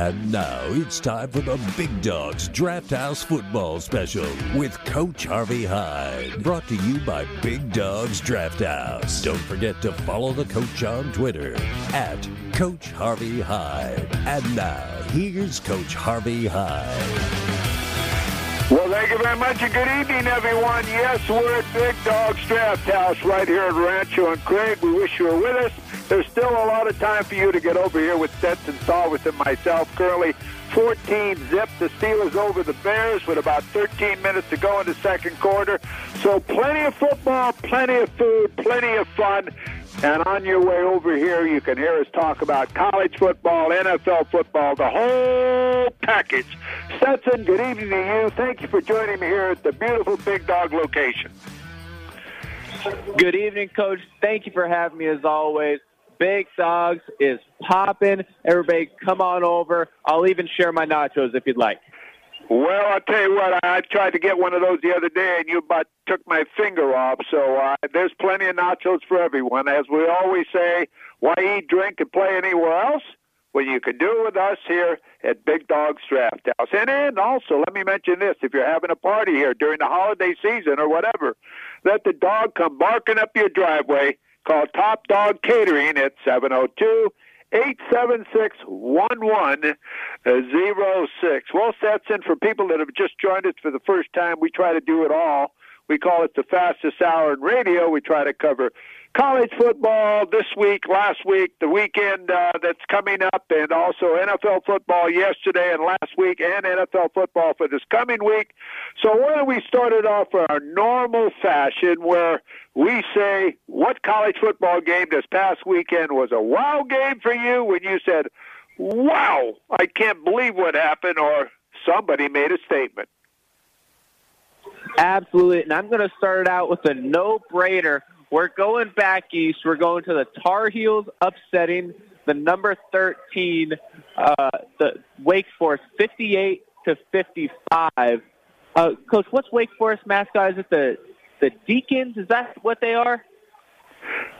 And now it's time for the Big Dogs Draft House Football Special with Coach Harvey Hyde. Brought to you by Big Dogs Draft House. Don't forget to follow the coach on Twitter at Coach Harvey Hyde. And now, here's Coach Harvey Hyde. Thank you very much, and good evening, everyone. Yes, we're at Big Dogs Draft House right here at Rancho and Craig. We wish you were with us. There's still a lot of time for you to get over here with Stetson Salvis and myself. Currently, 14 zip. The Steelers over the Bears with about 13 minutes to go in the second quarter. So plenty of football, plenty of food, plenty of fun. And on your way over here, you can hear us talk about college football, NFL football, the whole package. Stetson, good evening to you. Thank you for joining me here at the beautiful Big Dog location. Good evening, Coach. Thank you for having me as always. Big Dogs is popping. Everybody, come on over. I'll even share my nachos if you'd like. Well, I'll tell you what, I tried to get one of those the other day, and you about took my finger off. So uh, there's plenty of nachos for everyone. As we always say, why eat, drink, and play anywhere else when you can do it with us here at Big Dog's Draft House? And then also, let me mention this: if you're having a party here during the holiday season or whatever, let the dog come barking up your driveway. Call Top Dog Catering at 702- 876-1106. Well, in for people that have just joined us for the first time, we try to do it all. We call it the fastest hour in radio. We try to cover college football this week, last week, the weekend uh, that's coming up, and also NFL football yesterday and last week, and NFL football for this coming week. So why don't we start it off in our normal fashion where we say what college football game this past weekend was a wow game for you when you said, wow, I can't believe what happened, or somebody made a statement. Absolutely. And I'm going to start it out with a no-brainer. We're going back east. We're going to the Tar Heels upsetting the number 13, uh, the Wake Forest, 58 to 55. Uh, Coach, what's Wake Forest mascot? Is it the the Deacons? Is that what they are?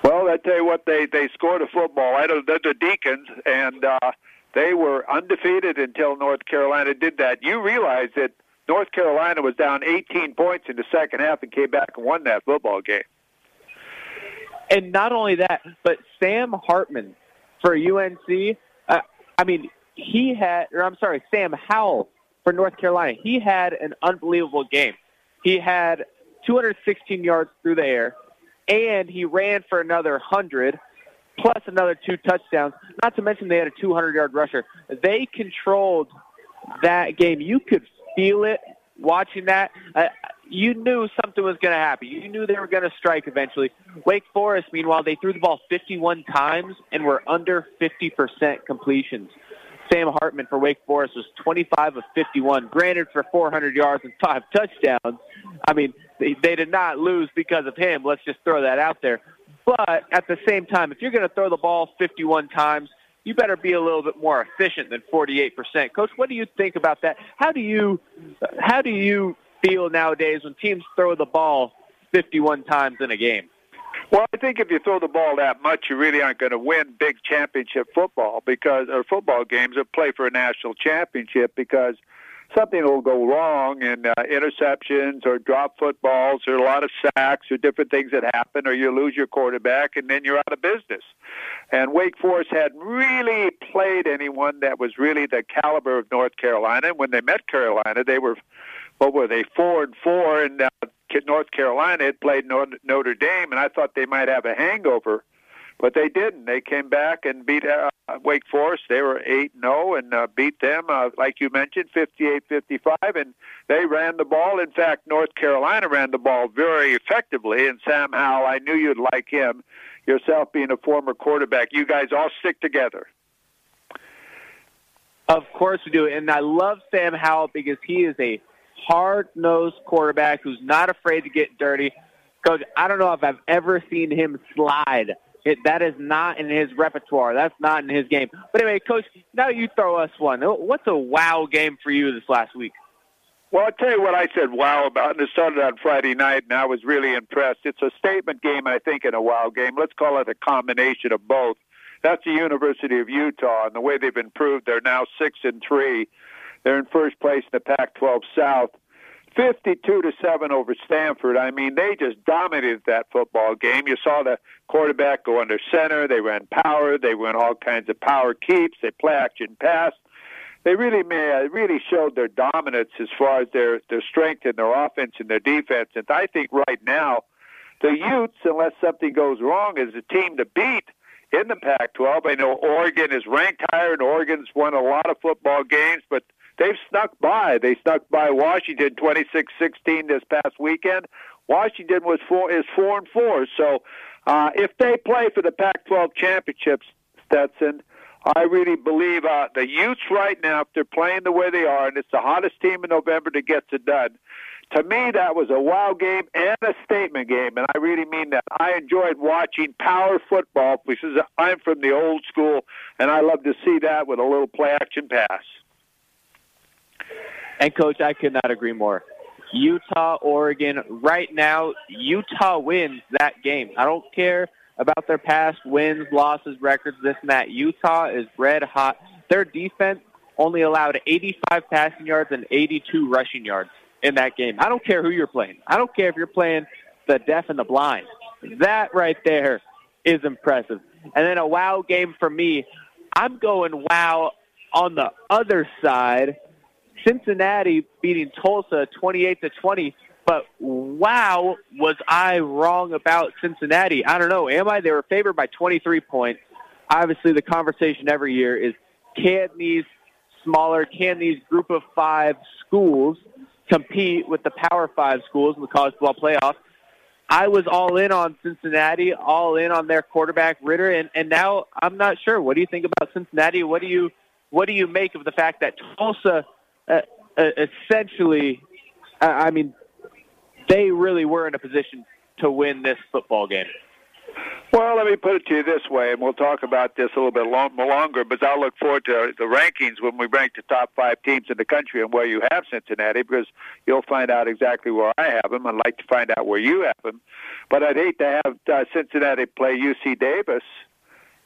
Well, I tell you what, they they scored a football. I don't. They're the Deacons, and uh, they were undefeated until North Carolina did that. You realize that North Carolina was down 18 points in the second half and came back and won that football game. And not only that, but Sam Hartman for UNC. Uh, I mean, he had, or I'm sorry, Sam Howell for North Carolina. He had an unbelievable game. He had 216 yards through the air, and he ran for another 100, plus another two touchdowns. Not to mention they had a 200-yard rusher. They controlled that game. You could feel it watching that. Uh, you knew something was going to happen. You knew they were going to strike eventually. Wake Forest, meanwhile, they threw the ball 51 times and were under 50% completions. Sam Hartman for Wake Forest was 25 of 51, granted for 400 yards and five touchdowns. I mean, they, they did not lose because of him. Let's just throw that out there. But at the same time, if you're going to throw the ball 51 times, you better be a little bit more efficient than 48%. Coach, what do you think about that? How do you how do you feel nowadays when teams throw the ball 51 times in a game? Well, I think if you throw the ball that much, you really aren't going to win big championship football because or football games or play for a national championship because something will go wrong in uh, interceptions or drop footballs or a lot of sacks or different things that happen or you lose your quarterback and then you're out of business. And Wake Forest had really played anyone that was really the caliber of North Carolina. And when they met Carolina, they were what were they four and four and uh, North Carolina had played Notre Dame and I thought they might have a hangover but they didn't. They came back and beat uh, Wake Forest. They were eight zero and uh, beat them, uh, like you mentioned, fifty eight fifty five. And they ran the ball. In fact, North Carolina ran the ball very effectively. And Sam Howell, I knew you'd like him. Yourself being a former quarterback, you guys all stick together. Of course we do, and I love Sam Howell because he is a hard-nosed quarterback who's not afraid to get dirty. Coach, I don't know if I've ever seen him slide it, that is not in his repertoire. That's not in his game. But anyway, Coach, now you throw us one. What's a wow game for you this last week? Well, I'll tell you what I said wow about, and it started on Friday night, and I was really impressed. It's a statement game, I think, in a wow game. Let's call it a combination of both. That's the University of Utah, and the way they've improved, they're now six and three. They're in first place in the Pac-12 South. 52 to 7 over Stanford. I mean, they just dominated that football game. You saw the quarterback go under center. They ran power. They ran all kinds of power keeps. They play action pass. They really may, uh, really showed their dominance as far as their, their strength in their offense and their defense. And I think right now, the Utes, unless something goes wrong, is a team to beat in the Pac-12. I know Oregon is ranked higher, and Oregon's won a lot of football games, but – they've snuck by. They snuck by Washington 26-16 this past weekend. Washington was four is four and four. So uh, if they play for the Pac-12 championships, Stetson, I really believe uh, the Utes right now, if they're playing the way they are, and it's the hottest team in November to get it done. To me, that was a wow game and a statement game, and I really mean that. I enjoyed watching power football because I'm from the old school, and I love to see that with a little play action pass. And coach, I could not agree more. Utah, Oregon, right now, Utah wins that game. I don't care about their past wins, losses, records, this and that. Utah is red hot. Their defense only allowed 85 passing yards and 82 rushing yards in that game. I don't care who you're playing. I don't care if you're playing the deaf and the blind. That right there is impressive. And then a wow game for me. I'm going wow on the other side Cincinnati beating Tulsa 28 to 20. But wow, was I wrong about Cincinnati? I don't know. Am I? They were favored by 23 points. Obviously, the conversation every year is can these smaller, can these group of five schools compete with the Power Five schools in the college football playoff? I was all in on Cincinnati, all in on their quarterback Ritter, and, and now I'm not sure. What do you think about Cincinnati? What do you what do you make of the fact that Tulsa uh, uh, essentially, I mean, they really were in a position to win this football game. Well, let me put it to you this way, and we'll talk about this a little bit long, longer, but I'll look forward to the rankings when we rank the top five teams in the country and where you have Cincinnati, because you'll find out exactly where I have them. I'd like to find out where you have them. But I'd hate to have uh, Cincinnati play UC Davis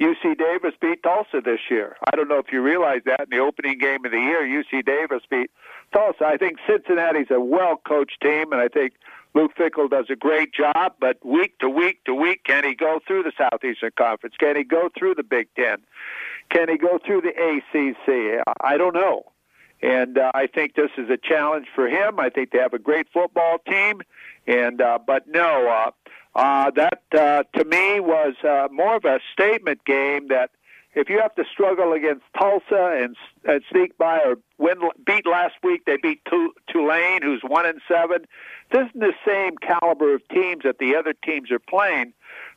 UC Davis beat Tulsa this year. I don't know if you realize that in the opening game of the year, UC Davis beat Tulsa. I think Cincinnati's a well coached team, and I think Luke Fickell does a great job. But week to week to week, can he go through the Southeastern Conference? Can he go through the Big Ten? Can he go through the ACC? I don't know. And uh, I think this is a challenge for him. I think they have a great football team, and uh, but no, uh, uh, that uh, to me was uh, more of a statement game that if you have to struggle against Tulsa and, and sneak by or win, beat last week, they beat Tulane, who's one and seven. This isn't the same caliber of teams that the other teams are playing.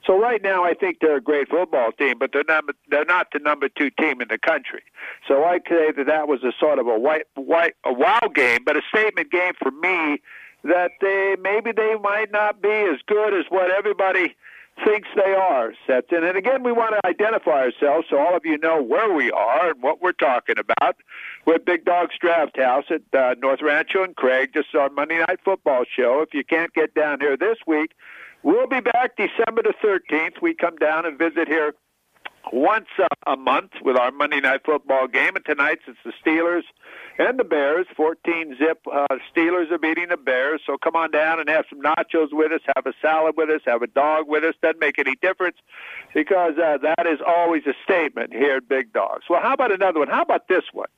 So right now, I think they're a great football team, but they're number, they're not the number two team in the country. So I'd say that that was a sort of a white, white, a wow game, but a statement game for me that they maybe they might not be as good as what everybody thinks they are, Stetson. And again, we want to identify ourselves so all of you know where we are and what we're talking about. We're Big Dog's Draft House at uh, North Rancho and Craig, just our Monday Night Football show. If you can't get down here this week, we'll be back December the 13th. We come down and visit here once a, a month with our Monday Night Football game. And tonight's it's the Steelers and the Bears. 14 zip. Uh, Steelers are beating the Bears. So come on down and have some nachos with us, have a salad with us, have a dog with us. Doesn't make any difference because uh, that is always a statement here at Big Dogs. Well, how about another one? How about this one?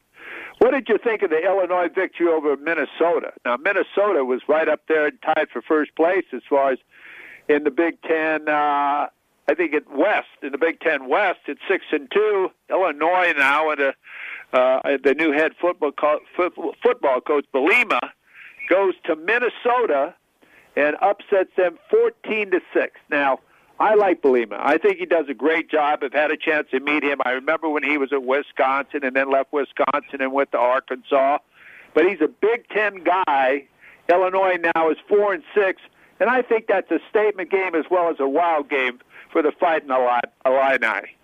What did you think of the Illinois victory over Minnesota? Now, Minnesota was right up there and tied for first place as far as in the Big Ten. Uh, I think at West in the Big Ten West, it's six and two. Illinois now, and uh, the new head football co- football coach Bielema goes to Minnesota and upsets them 14 to six. Now, I like Bielema. I think he does a great job. I've had a chance to meet him. I remember when he was at Wisconsin and then left Wisconsin and went to Arkansas. But he's a Big Ten guy. Illinois now is four and six, and I think that's a statement game as well as a wild game for the Fighting Illini.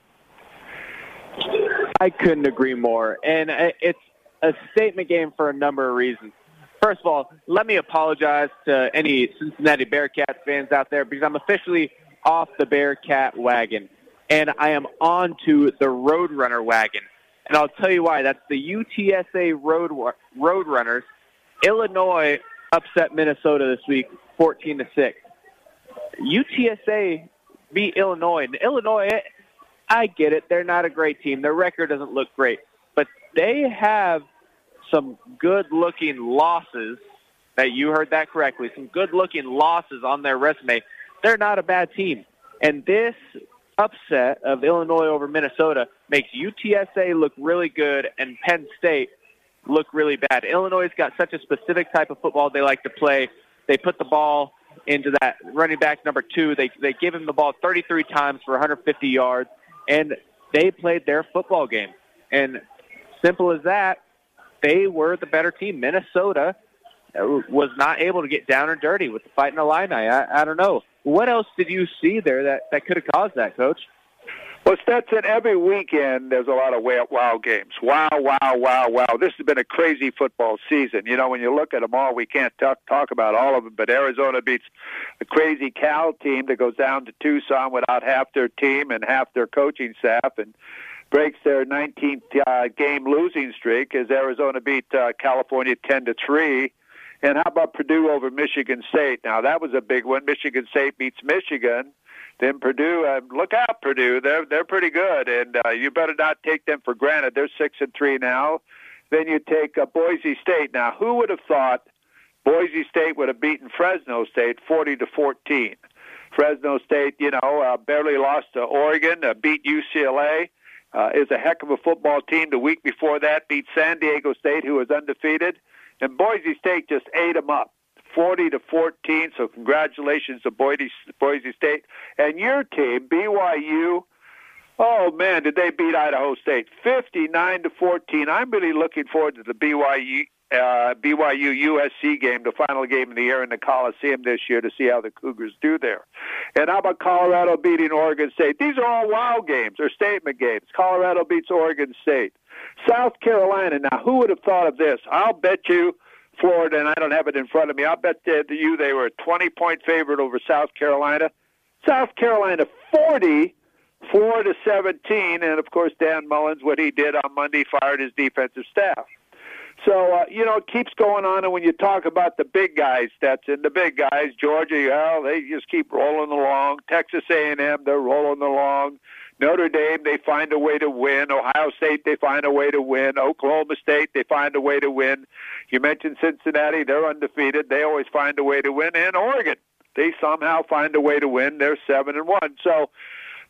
I couldn't agree more. And uh, it's a statement game for a number of reasons. First of all, let me apologize to any Cincinnati Bearcats fans out there because I'm officially off the Bearcat wagon. and I am on to the Roadrunner wagon. And I'll tell you why. That's the UTSA Road Roadrunners. Illinois upset Minnesota this week, 14 to six. UTSA beat Illinois. And Illinois, I get it. They're not a great team. Their record doesn't look great, but they have some good-looking losses. That you heard that correctly. Some good-looking losses on their resume. They're not a bad team, and this upset of Illinois over Minnesota makes UTSA look really good and Penn State look really bad. Illinois's got such a specific type of football they like to play. They put the ball into that running back number two. They they give him the ball 33 times for 150 yards, and they played their football game. And simple as that, they were the better team. Minnesota uh, was not able to get down and dirty with the fight in the line. I, I don't know. What else did you see there that, that could have caused that, Coach? Well, Stetson, every weekend there's a lot of wow games. Wow, wow, wow, wow. This has been a crazy football season. You know, when you look at them all, we can't talk, talk about all of them, but Arizona beats a crazy Cal team that goes down to Tucson without half their team and half their coaching staff and breaks their 19th uh, game losing streak as Arizona beat uh, California 10 to 3. And how about Purdue over Michigan State? Now, that was a big one. Michigan State beats Michigan then Purdue, uh, look out, Purdue. They're they're pretty good, and uh, you better not take them for granted. They're six and three now. Then you take uh, Boise State. Now, who would have thought Boise State would have beaten Fresno State forty to fourteen? Fresno State, you know, uh, barely lost to Oregon, uh, beat UCLA. Uh, is a heck of a football team. The week before that, beat San Diego State, who was undefeated, and Boise State just ate them up. 40 to 14. So congratulations to Boise, Boise State and your team, BYU. Oh man, did they beat Idaho State 59 to 14? I'm really looking forward to the BYU uh, BYU USC game, the final game of the year in the Coliseum this year, to see how the Cougars do there. And how about Colorado beating Oregon State? These are all wow games or statement games. Colorado beats Oregon State. South Carolina. Now, who would have thought of this? I'll bet you Florida, and I don't have it in front of me. I'll bet to you they were a 20 point favorite over South Carolina. South Carolina 40, Florida 17, and of course Dan Mullins, what he did on Monday, fired his defensive staff. So uh, you know, it keeps going on, and when you talk about the big guys, that's in the big guys, Georgia, well, they just keep rolling along. Texas A&M, they're rolling along. Notre Dame, they find a way to win. Ohio State, they find a way to win. Oklahoma State, they find a way to win. You mentioned Cincinnati, they're undefeated. They always find a way to win. And Oregon, they somehow find a way to win. They're seven and one. So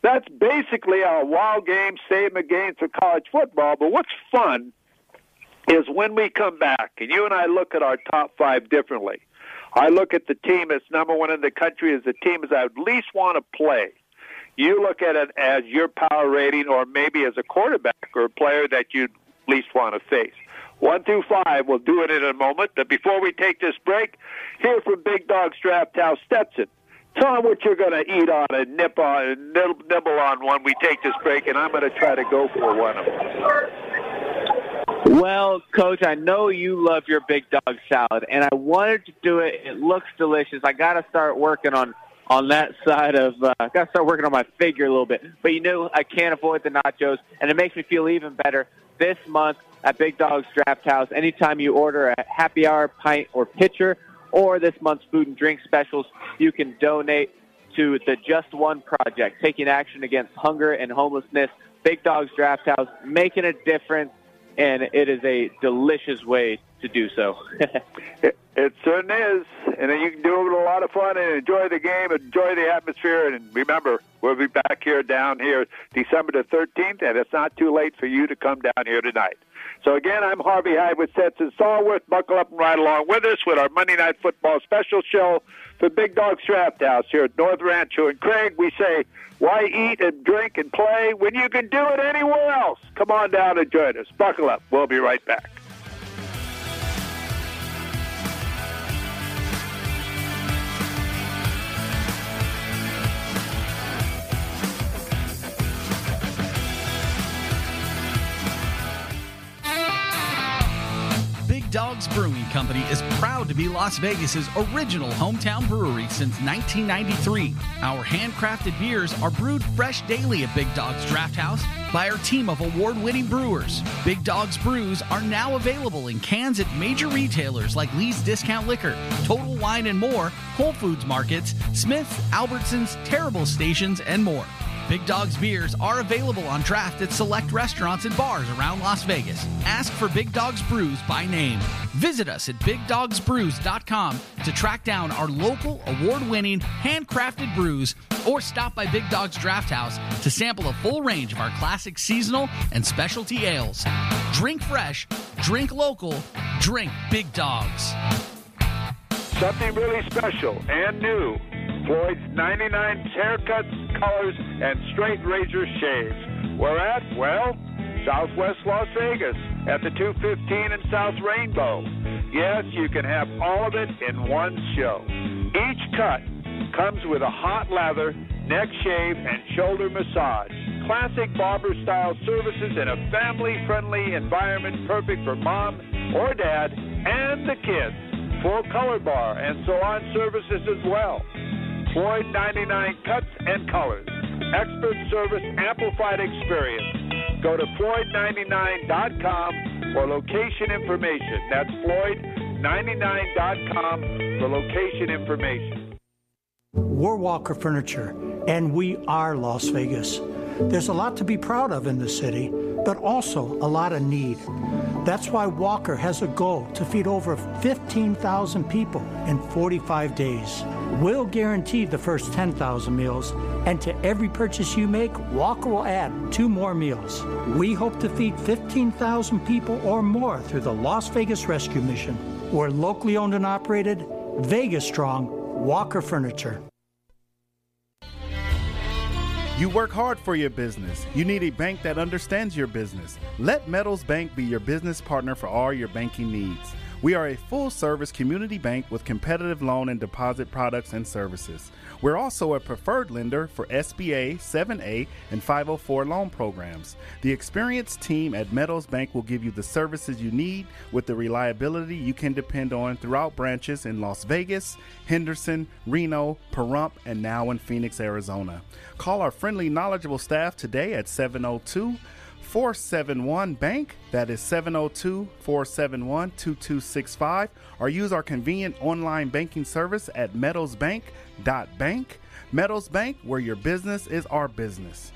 that's basically our wild game statement game for college football. But what's fun is when we come back and you and I look at our top five differently. I look at the team that's number one in the country as the team as I would least want to play you look at it as your power rating or maybe as a quarterback or a player that you'd least want to face. One through five, we'll do it in a moment. But before we take this break, hear from Big Dog's Draft House Stetson. Tell them what you're going to eat on and nip on and nibble on when we take this break, and I'm going to try to go for one of them. Well, Coach, I know you love your Big Dog salad, and I wanted to do it. It looks delicious. I got to start working on on that side of uh, I got to start working on my figure a little bit. But you know, I can't avoid the nachos, and it makes me feel even better this month at Big Dog's Draft House. Anytime you order a happy hour pint or pitcher, or this month's food and drink specials, you can donate to the Just One Project, taking action against hunger and homelessness. Big Dog's Draft House, making a difference, and it is a delicious way to do so. it, it certainly is, and you can do it with a lot of fun and enjoy the game, enjoy the atmosphere, and remember, we'll be back here down here December the 13th, and it's not too late for you to come down here tonight. So again, I'm Harvey Hyde with Stetson Stallworth. Buckle up and ride along with us with our Monday Night Football special show for Big Dog's Draft House here at North Rancho. And Craig, we say, why eat and drink and play when you can do it anywhere else? Come on down and join us. Buckle up. We'll be right back. Dogs Brewing Company is proud to be Las Vegas's original hometown brewery since 1993. Our handcrafted beers are brewed fresh daily at Big Dogs Draft House by our team of award winning brewers. Big Dogs Brews are now available in cans at major retailers like Lee's Discount Liquor, Total Wine and More, Whole Foods Markets, Smith's, Albertsons, Terrible Stations, and more. Big Dog's beers are available on draft at select restaurants and bars around Las Vegas. Ask for Big Dog's Brews by name. Visit us at BigDogsBrews.com to track down our local award winning handcrafted brews or stop by Big Dog's Draft House to sample a full range of our classic seasonal and specialty ales. Drink fresh, drink local, drink Big Dogs. Something really special and new. Floyd's 99 haircuts, colors, and straight razor shaves. Where at? Well, Southwest Las Vegas at the 215 and South Rainbow. Yes, you can have all of it in one show. Each cut comes with a hot lather, neck shave, and shoulder massage. Classic barber style services in a family friendly environment perfect for mom or dad and the kids. Full color bar and salon services as well. Floyd 99 cuts and colors. Expert service, amplified experience. Go to Floyd99.com for location information. That's Floyd99.com for location information. We're Walker Furniture, and we are Las Vegas. There's a lot to be proud of in the city, but also a lot of need. That's why Walker has a goal to feed over 15,000 people in 45 days. We'll guarantee the first 10,000 meals, and to every purchase you make, Walker will add two more meals. We hope to feed 15,000 people or more through the Las Vegas Rescue Mission. We're locally owned and operated, Vegas strong, Walker Furniture. You work hard for your business. You need a bank that understands your business. Let Meadows Bank be your business partner for all your banking needs. We are a full service community bank with competitive loan and deposit products and services. We're also a preferred lender for SBA, 7A, and 504 loan programs. The experienced team at Meadows Bank will give you the services you need with the reliability you can depend on throughout branches in Las Vegas, Henderson, Reno, Pahrump, and now in Phoenix, Arizona. Call our friendly, knowledgeable staff today at 702 471 Bank. That is 702 471 2265. Or use our convenient online banking service at meadowsbank.bank. Meadows Bank, where your business is our business.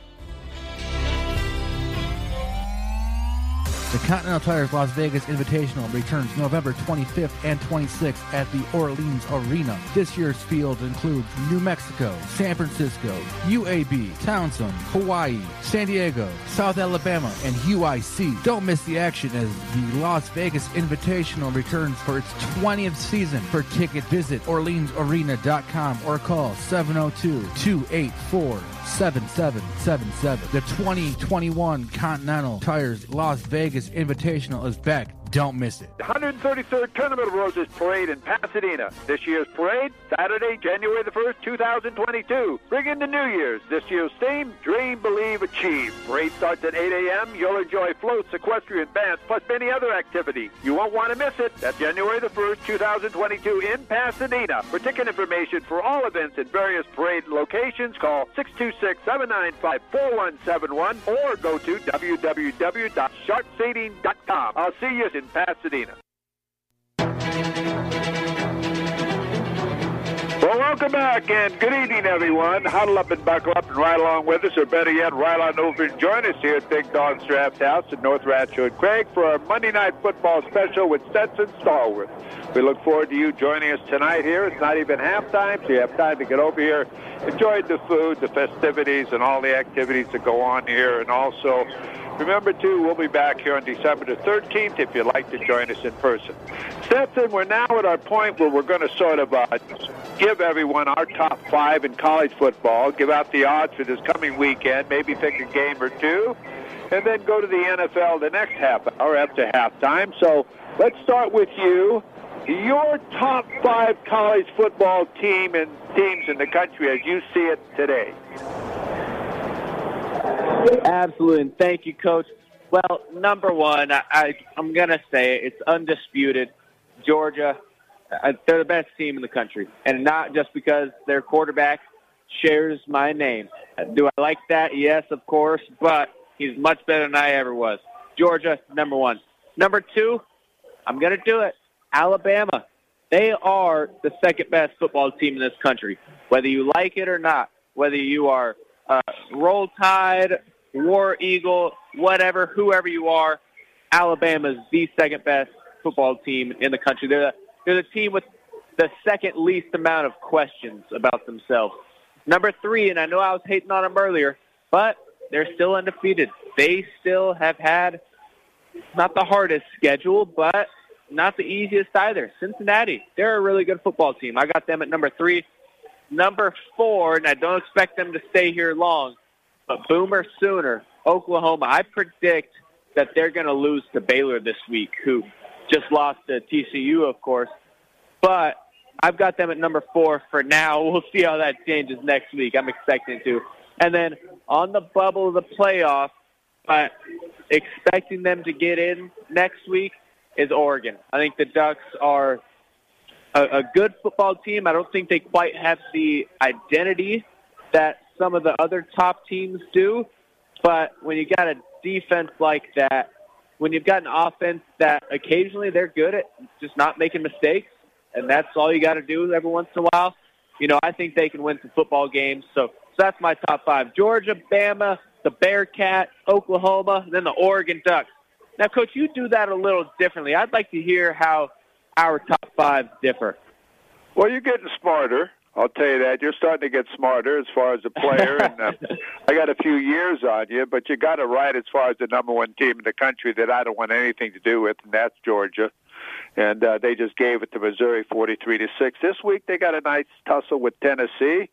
The Continental Tires Las Vegas Invitational returns November 25th and 26th at the Orleans Arena. This year's field includes New Mexico, San Francisco, UAB, Towson, Hawaii, San Diego, South Alabama, and UIC. Don't miss the action as the Las Vegas Invitational returns for its 20th season. For ticket, visit OrleansArena.com or call 702 284 7777. The 2021 Continental Tires Las Vegas Invitational is back. Don't miss it. The 133rd Tournament of Roses Parade in Pasadena. This year's parade, Saturday, January the 1st, 2022. Bring in the New Year's. This year's theme, Dream, Believe, Achieve. Parade starts at 8 a.m. You'll enjoy floats, equestrian bands, plus many other activities. You won't want to miss it. That's January the 1st, 2022 in Pasadena. For ticket information for all events at various parade locations, call 626-795-4171 or go to www.sharpseating.com. I'll see you in Pasadena. Well, welcome back and good evening, everyone. Huddle up and buckle up and ride along with us, or better yet, ride on over and join us here at Big Dog's Draft House in North Rancho and Craig for our Monday Night Football special with Stetson Stallworth. We look forward to you joining us tonight here. It's not even halftime, so you have time to get over here, enjoy the food, the festivities, and all the activities that go on here, and also Remember, too, we'll be back here on December the 13th if you'd like to join us in person. Stetson, we're now at our point where we're going to sort of uh, give everyone our top five in college football, give out the odds for this coming weekend, maybe pick a game or two, and then go to the NFL the next half hour after halftime. So let's start with you. Your top five college football team and teams in the country as you see it today. Absolutely, and thank you, Coach. Well, number one, I, I'm gonna say it, it's undisputed. Georgia, uh, they're the best team in the country, and not just because their quarterback shares my name. Uh, Do I like that? Yes, of course, but he's much better than I ever was. Georgia, number one. Number two, I'm gonna do it. Alabama. They are the second best football team in this country, whether you like it or not. Whether you are uh, Roll Tide, War Eagle, whatever, whoever you are, Alabama's the second best football team in the country. They're the, they're the team with the second least amount of questions about themselves. Number three, and I know I was hating on them earlier, but they're still undefeated. They still have had not the hardest schedule, but not the easiest either. Cincinnati, they're a really good football team. I got them at number three. Number four, and I don't expect them to stay here long, but Boomer Sooner, Oklahoma. I predict that they're going to lose to Baylor this week, who just lost to TCU, of course. But I've got them at number four for now. We'll see how that changes next week. I'm expecting to. And then on the bubble of the playoff, but expecting them to get in next week is Oregon. I think the Ducks are a, a good football team. I don't think they quite have the identity that some of the other top teams do. But when you got a defense like that, when you've got an offense that occasionally they're good at just not making mistakes, and that's all you got to do every once in a while, you know, I think they can win some football games. So, so that's my top five: Georgia, Bama, the Bearcat, Oklahoma, and then the Oregon Ducks. Now, Coach, you do that a little differently. I'd like to hear how our top five differ. Well, you're getting smarter. I'll tell you that. You're starting to get smarter as far as a player, and uh, I got a few years on you, but you got it right as far as the number one team in the country that I don't want anything to do with, and that's Georgia. And uh, they just gave it to Missouri, 43 to six. This week they got a nice tussle with Tennessee.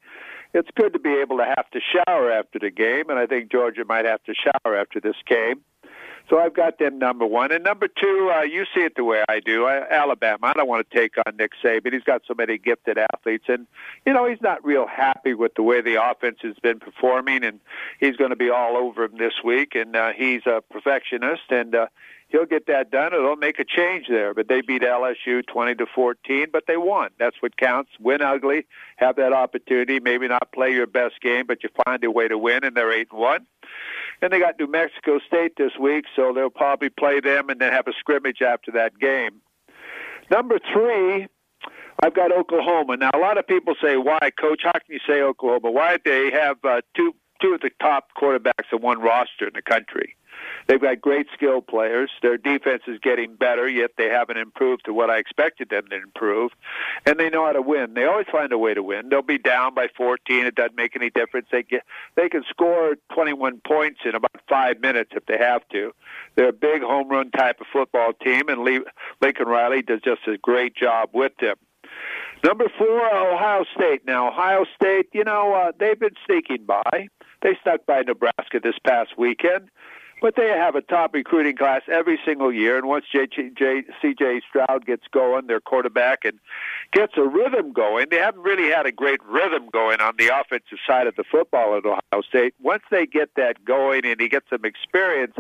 It's good to be able to have to shower after the game, and I think Georgia might have to shower after this game. So I've got them number one. And number two, uh, you see it the way I do. I, Alabama, I don't want to take on Nick Saban. He's got so many gifted athletes. And, you know, he's not real happy with the way the offense has been performing. And he's going to be all over him this week. And uh, he's a perfectionist. And uh, he'll get that done. It'll make a change there. But they beat LSU 20 to 14, but they won. That's what counts. Win ugly, have that opportunity. Maybe not play your best game, but you find a way to win, and they're 8 and 1. And they got New Mexico State this week, so they'll probably play them and then have a scrimmage after that game. Number three, I've got Oklahoma. Now, a lot of people say, "Why, Coach? How can you say Oklahoma? Why they have uh, two two of the top quarterbacks in one roster in the country?" They've got great skill players. Their defense is getting better, yet they haven't improved to what I expected them to improve. And they know how to win. They always find a way to win. They'll be down by 14. It doesn't make any difference. They get they can score 21 points in about five minutes if they have to. They're a big home run type of football team, and Lincoln Riley does just a great job with them. Number four, Ohio State. Now, Ohio State, you know, uh, they've been sneaking by. They stuck by Nebraska this past weekend. But they have a top recruiting class every single year, and once C.J. Stroud gets going, their quarterback, and gets a rhythm going, they haven't really had a great rhythm going on the offensive side of the football at Ohio State. Once they get that going and he gets some experience,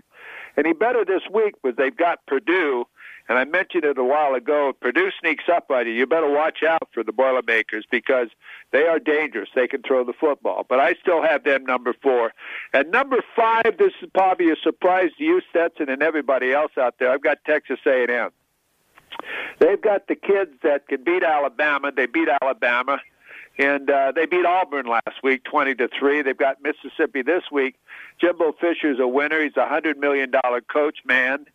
and he better this week because they've got Purdue, and I mentioned it a while ago. If Purdue sneaks up on you, you better watch out for the Boilermakers because they are dangerous. They can throw the football. But I still have them number four. And number five, this is probably a surprise to you, Stetson, and everybody else out there. I've got Texas A&M. They've got the kids that can beat Alabama. They beat Alabama, and uh, they beat Auburn last week, twenty to three. They've got Mississippi this week. Jimbo Fisher's a winner. He's a hundred million dollar coach, man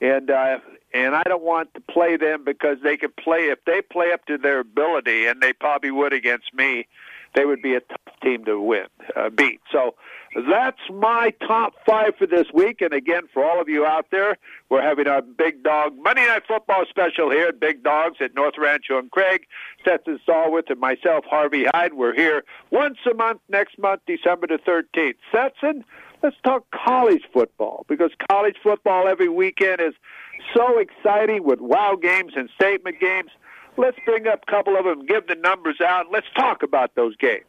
and uh, and I don't want to play them because they could play if they play up to their ability, and they probably would against me. They would be a tough team to win, uh, beat. So that's my top five for this week. And again, for all of you out there, we're having our Big Dog Monday Night Football special here at Big Dogs at North Rancho and Craig. Stetson Stallworth and myself, Harvey Hyde. We're here once a month next month, December the 13th. Stetson, let's talk college football because college football every weekend is so exciting with wow games and statement games. Let's bring up a couple of them, give the numbers out. Let's talk about those games.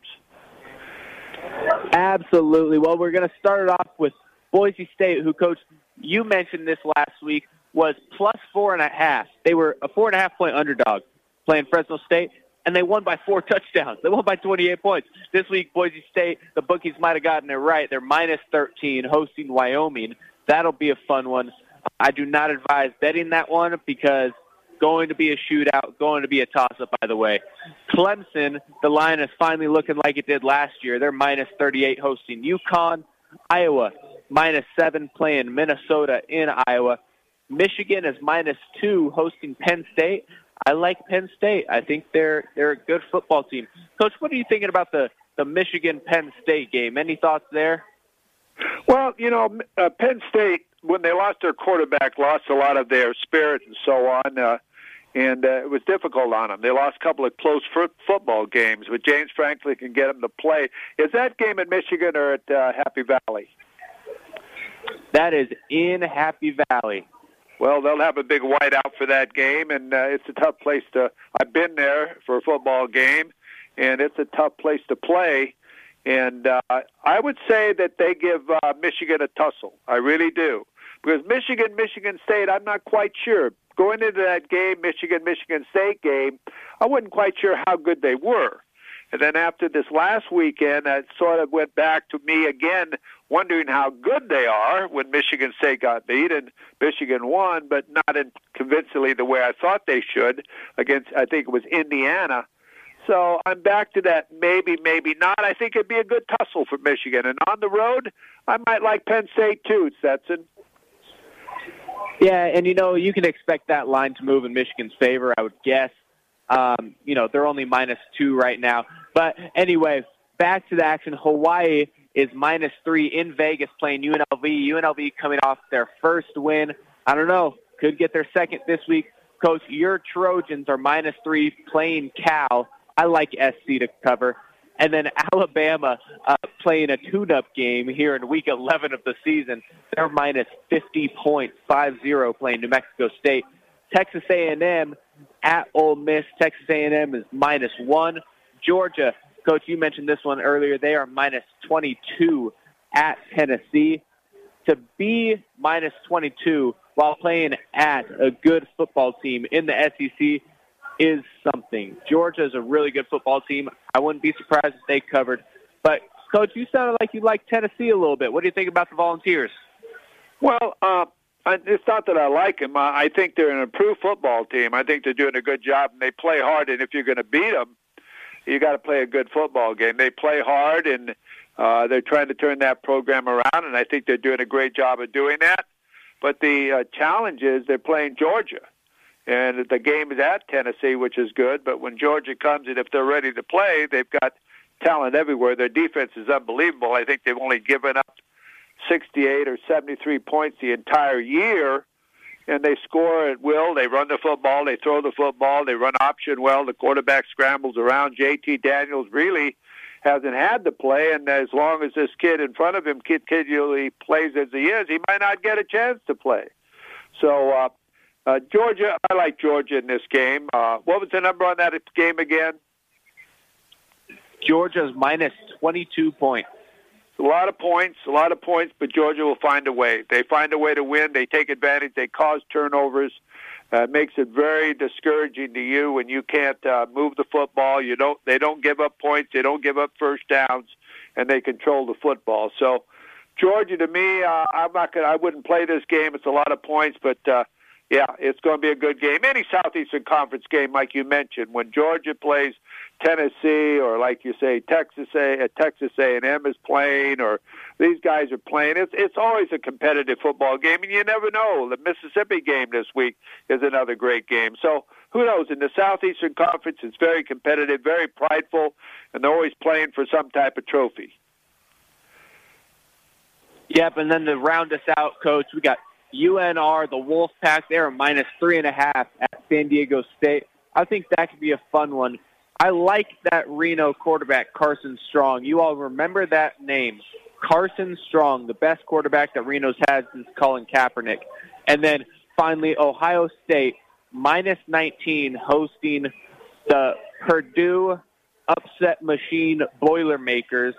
Absolutely. Well, we're going to start it off with Boise State, who coached you mentioned this last week, was plus four and a half. They were a four and a half point underdog playing Fresno State, and they won by four touchdowns. They won by 28 points. This week, Boise State, the bookies might have gotten it right. They're minus 13 hosting Wyoming. That'll be a fun one. I do not advise betting that one because going to be a shootout, going to be a toss-up, by the way. Clemson, the line is finally looking like it did last year. They're minus 38 hosting UConn. Iowa, minus 7 playing Minnesota in Iowa. Michigan is minus 2 hosting Penn State. I like Penn State. I think they're they're a good football team. Coach, what are you thinking about the the Michigan Penn State game? Any thoughts there? Well, you know, uh, Penn State when they lost their quarterback, lost a lot of their spirit and so on. Uh, and uh, it was difficult on them. They lost a couple of close f- football games, but James Franklin can get them to play. Is that game at Michigan or at uh, Happy Valley? That is in Happy Valley. Well, they'll have a big whiteout for that game, and uh, it's a tough place to. I've been there for a football game, and it's a tough place to play. And uh, I would say that they give uh, Michigan a tussle. I really do. Because Michigan, Michigan State, I'm not quite sure. Going into that game, Michigan, Michigan State game, I wasn't quite sure how good they were. And then after this last weekend, it sort of went back to me again, wondering how good they are when Michigan State got beat and Michigan won, but not in convincingly the way I thought they should against, I think it was Indiana. So I'm back to that maybe, maybe not. I think it'd be a good tussle for Michigan. And on the road, I might like Penn State too, Stetson. Yeah, and you know, you can expect that line to move in Michigan's favor, I would guess. Um, you know, they're only minus two right now. But anyway, back to the action. Hawaii is minus three in Vegas playing UNLV. UNLV coming off their first win. I don't know, could get their second this week. Coach, your Trojans are minus three playing Cal. I like SC to cover. And then Alabama uh, playing a tune-up game here in Week 11 of the season. They're minus 50.50 playing New Mexico State. Texas A&M at Ole Miss. Texas A&M is minus one. Georgia, Coach, you mentioned this one earlier. They are minus 22 at Tennessee. To be minus 22 while playing at a good football team in the SEC is something. Georgia is a really good football team. I wouldn't be surprised if they covered. But, Coach, you sounded like you like Tennessee a little bit. What do you think about the Volunteers? Well, uh, it's not that I like them. I think they're an improved football team. I think they're doing a good job, and they play hard. And if you're going to beat them, you got to play a good football game. They play hard, and uh, they're trying to turn that program around, and I think they're doing a great job of doing that. But the uh, challenge is they're playing Georgia, and the game is at Tennessee, which is good. But when Georgia comes, and if they're ready to play, they've got talent everywhere. Their defense is unbelievable. I think they've only given up 68 or 73 points the entire year, and they score at will. They run the football, they throw the football, they run option well. The quarterback scrambles around. JT Daniels really hasn't had to play, and as long as this kid in front of him continually plays as he is, he might not get a chance to play. So, uh, uh, Georgia, I like Georgia in this game. Uh, what was the number on that game again? Georgia's minus 22 points. A lot of points, a lot of points, but Georgia will find a way. They find a way to win. They take advantage. They cause turnovers. Uh, it makes it very discouraging to you when you can't uh, move the football. You don't. They don't give up points. They don't give up first downs, and they control the football. So, Georgia, to me, uh, I'm not gonna. I wouldn't play this game. It's a lot of points, but uh, yeah, it's going to be a good game. Any Southeastern Conference game, like you mentioned, when Georgia plays Tennessee or like you say Texas A uh, Texas A&M is playing or these guys are playing it's it's always a competitive football game and you never know. The Mississippi game this week is another great game. So who knows? In the Southeastern Conference it's very competitive very prideful and they're always playing for some type of trophy. Yep, and then to round us out, Coach, we got UNR, the Wolfpack. They're minus three and a half at San Diego State. I think that could be a fun one. I like that Reno quarterback, Carson Strong. You all remember that name. Carson Strong, the best quarterback that Reno's had since Colin Kaepernick. And then finally, Ohio State, minus 19, hosting the Purdue upset machine Boilermakers.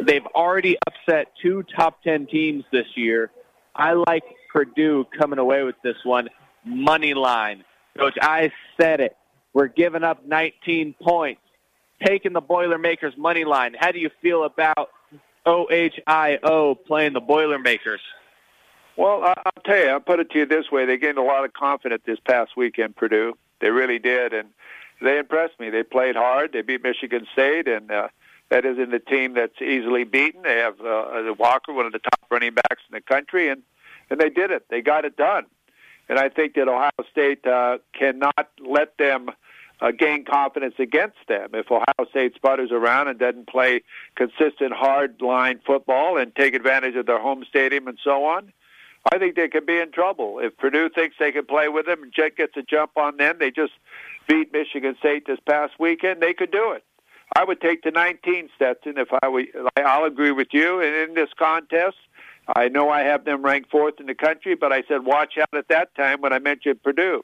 They've already upset two top 10 teams this year. I like Purdue coming away with this one. Money line. Coach, I said it. We're giving up 19 points. Taking the Boilermakers money line. How do you feel about OHIO playing the Boilermakers? Well, I'll tell you, I'll put it to you this way. They gained a lot of confidence this past weekend, Purdue. They really did, and they impressed me. They played hard. They beat Michigan State, and uh, that isn't a team that's easily beaten. They have uh, Walker, one of the top running backs in the country, and and they did it. They got it done. And I think that Ohio State uh, cannot let them uh, gain confidence against them. If Ohio State sputters around and doesn't play consistent hard line football and take advantage of their home stadium and so on, I think they could be in trouble. If Purdue thinks they can play with them and Jet gets a jump on them, they just beat Michigan State this past weekend, they could do it. I would take the 19 Stetson if I would. I'll agree with you. And in this contest, I know I have them ranked fourth in the country, but I said watch out at that time when I mentioned Purdue.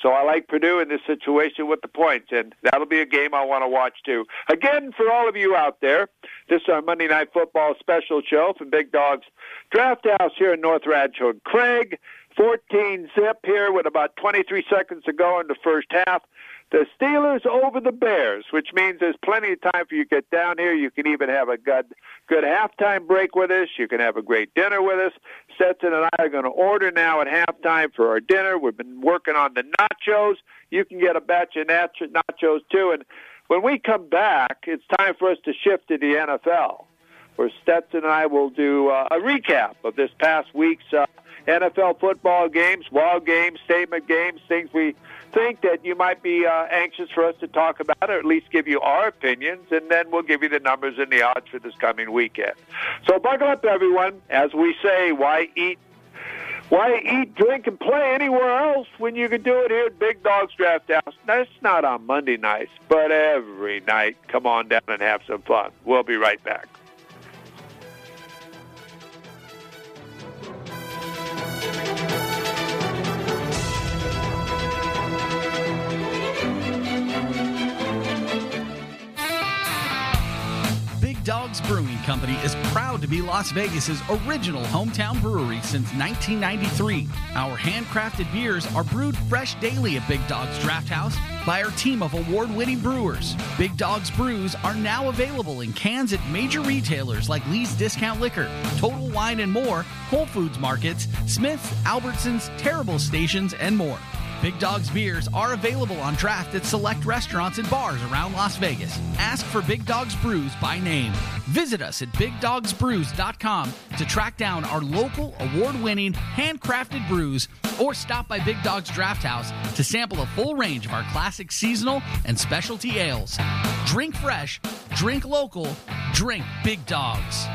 So I like Purdue in this situation with the points, and that'll be a game I want to watch too. Again, for all of you out there, this is our Monday Night Football special show from Big Dogs Draft House here in North Rancho and Craig. 14 zip here with about 23 seconds to go in the first half the Steelers over the Bears, which means there's plenty of time for you to get down here. You can even have a good, good halftime break with us. You can have a great dinner with us. Stetson and I are going to order now at halftime for our dinner. We've been working on the nachos. You can get a batch of nachos too. And when we come back, it's time for us to shift to the NFL, where Stetson and I will do uh, a recap of this past week's uh, NFL football games, wild games, statement games, things we think that you might be uh, anxious for us to talk about, or at least give you our opinions, and then we'll give you the numbers and the odds for this coming weekend. So buckle up, everyone. As we say, why eat? Why eat, drink, and play anywhere else when you can do it here at Big Dogs Draft House? That's not on Monday nights, but every night. Come on down and have some fun. We'll be right back. Dogs Brewing Company is proud to be Las Vegas's original hometown brewery since 1993. Our handcrafted beers are brewed fresh daily at Big Dogs Draft House by our team of award-winning brewers. Big Dogs brews are now available in cans at major retailers like Lee's Discount Liquor, Total Wine and More, Whole Foods Markets, Smith's, Albertsons, Terrible Stations, and more. Big Dog's beers are available on draft at select restaurants and bars around Las Vegas. Ask for Big Dog's Brews by name. Visit us at BigDogsBrews.com to track down our local award winning handcrafted brews or stop by Big Dog's Draft House to sample a full range of our classic seasonal and specialty ales. Drink fresh, drink local, drink Big Dogs.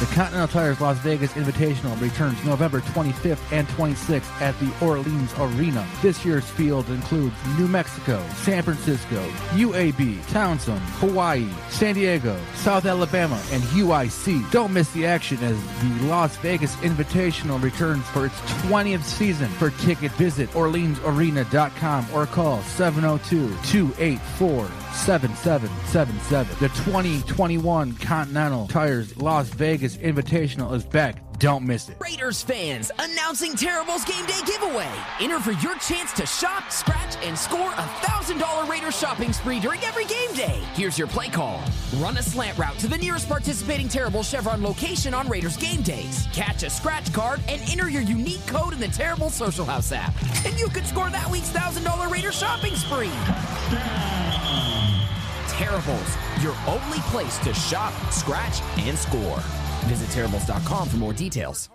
The Continental Tires Las Vegas Invitational returns November 25th and 26th at the Orleans Arena. This year's field includes New Mexico, San Francisco, UAB, Towson, Hawaii, San Diego, South Alabama, and UIC. Don't miss the action as the Las Vegas Invitational returns for its 20th season. For ticket, visit OrleansArena.com or call 702 284 7777. The 2021 Continental Tires Las Vegas Invitational is back. Don't miss it. Raiders fans, announcing Terrible's Game Day giveaway. Enter for your chance to shop, scratch, and score a $1,000 Raiders shopping spree during every game day. Here's your play call. Run a slant route to the nearest participating Terrible Chevron location on Raiders game days. Catch a scratch card and enter your unique code in the Terrible Social House app. And you could score that week's $1,000 Raiders shopping spree. Terribles, your only place to shop, scratch, and score. Visit Terribles.com for more details.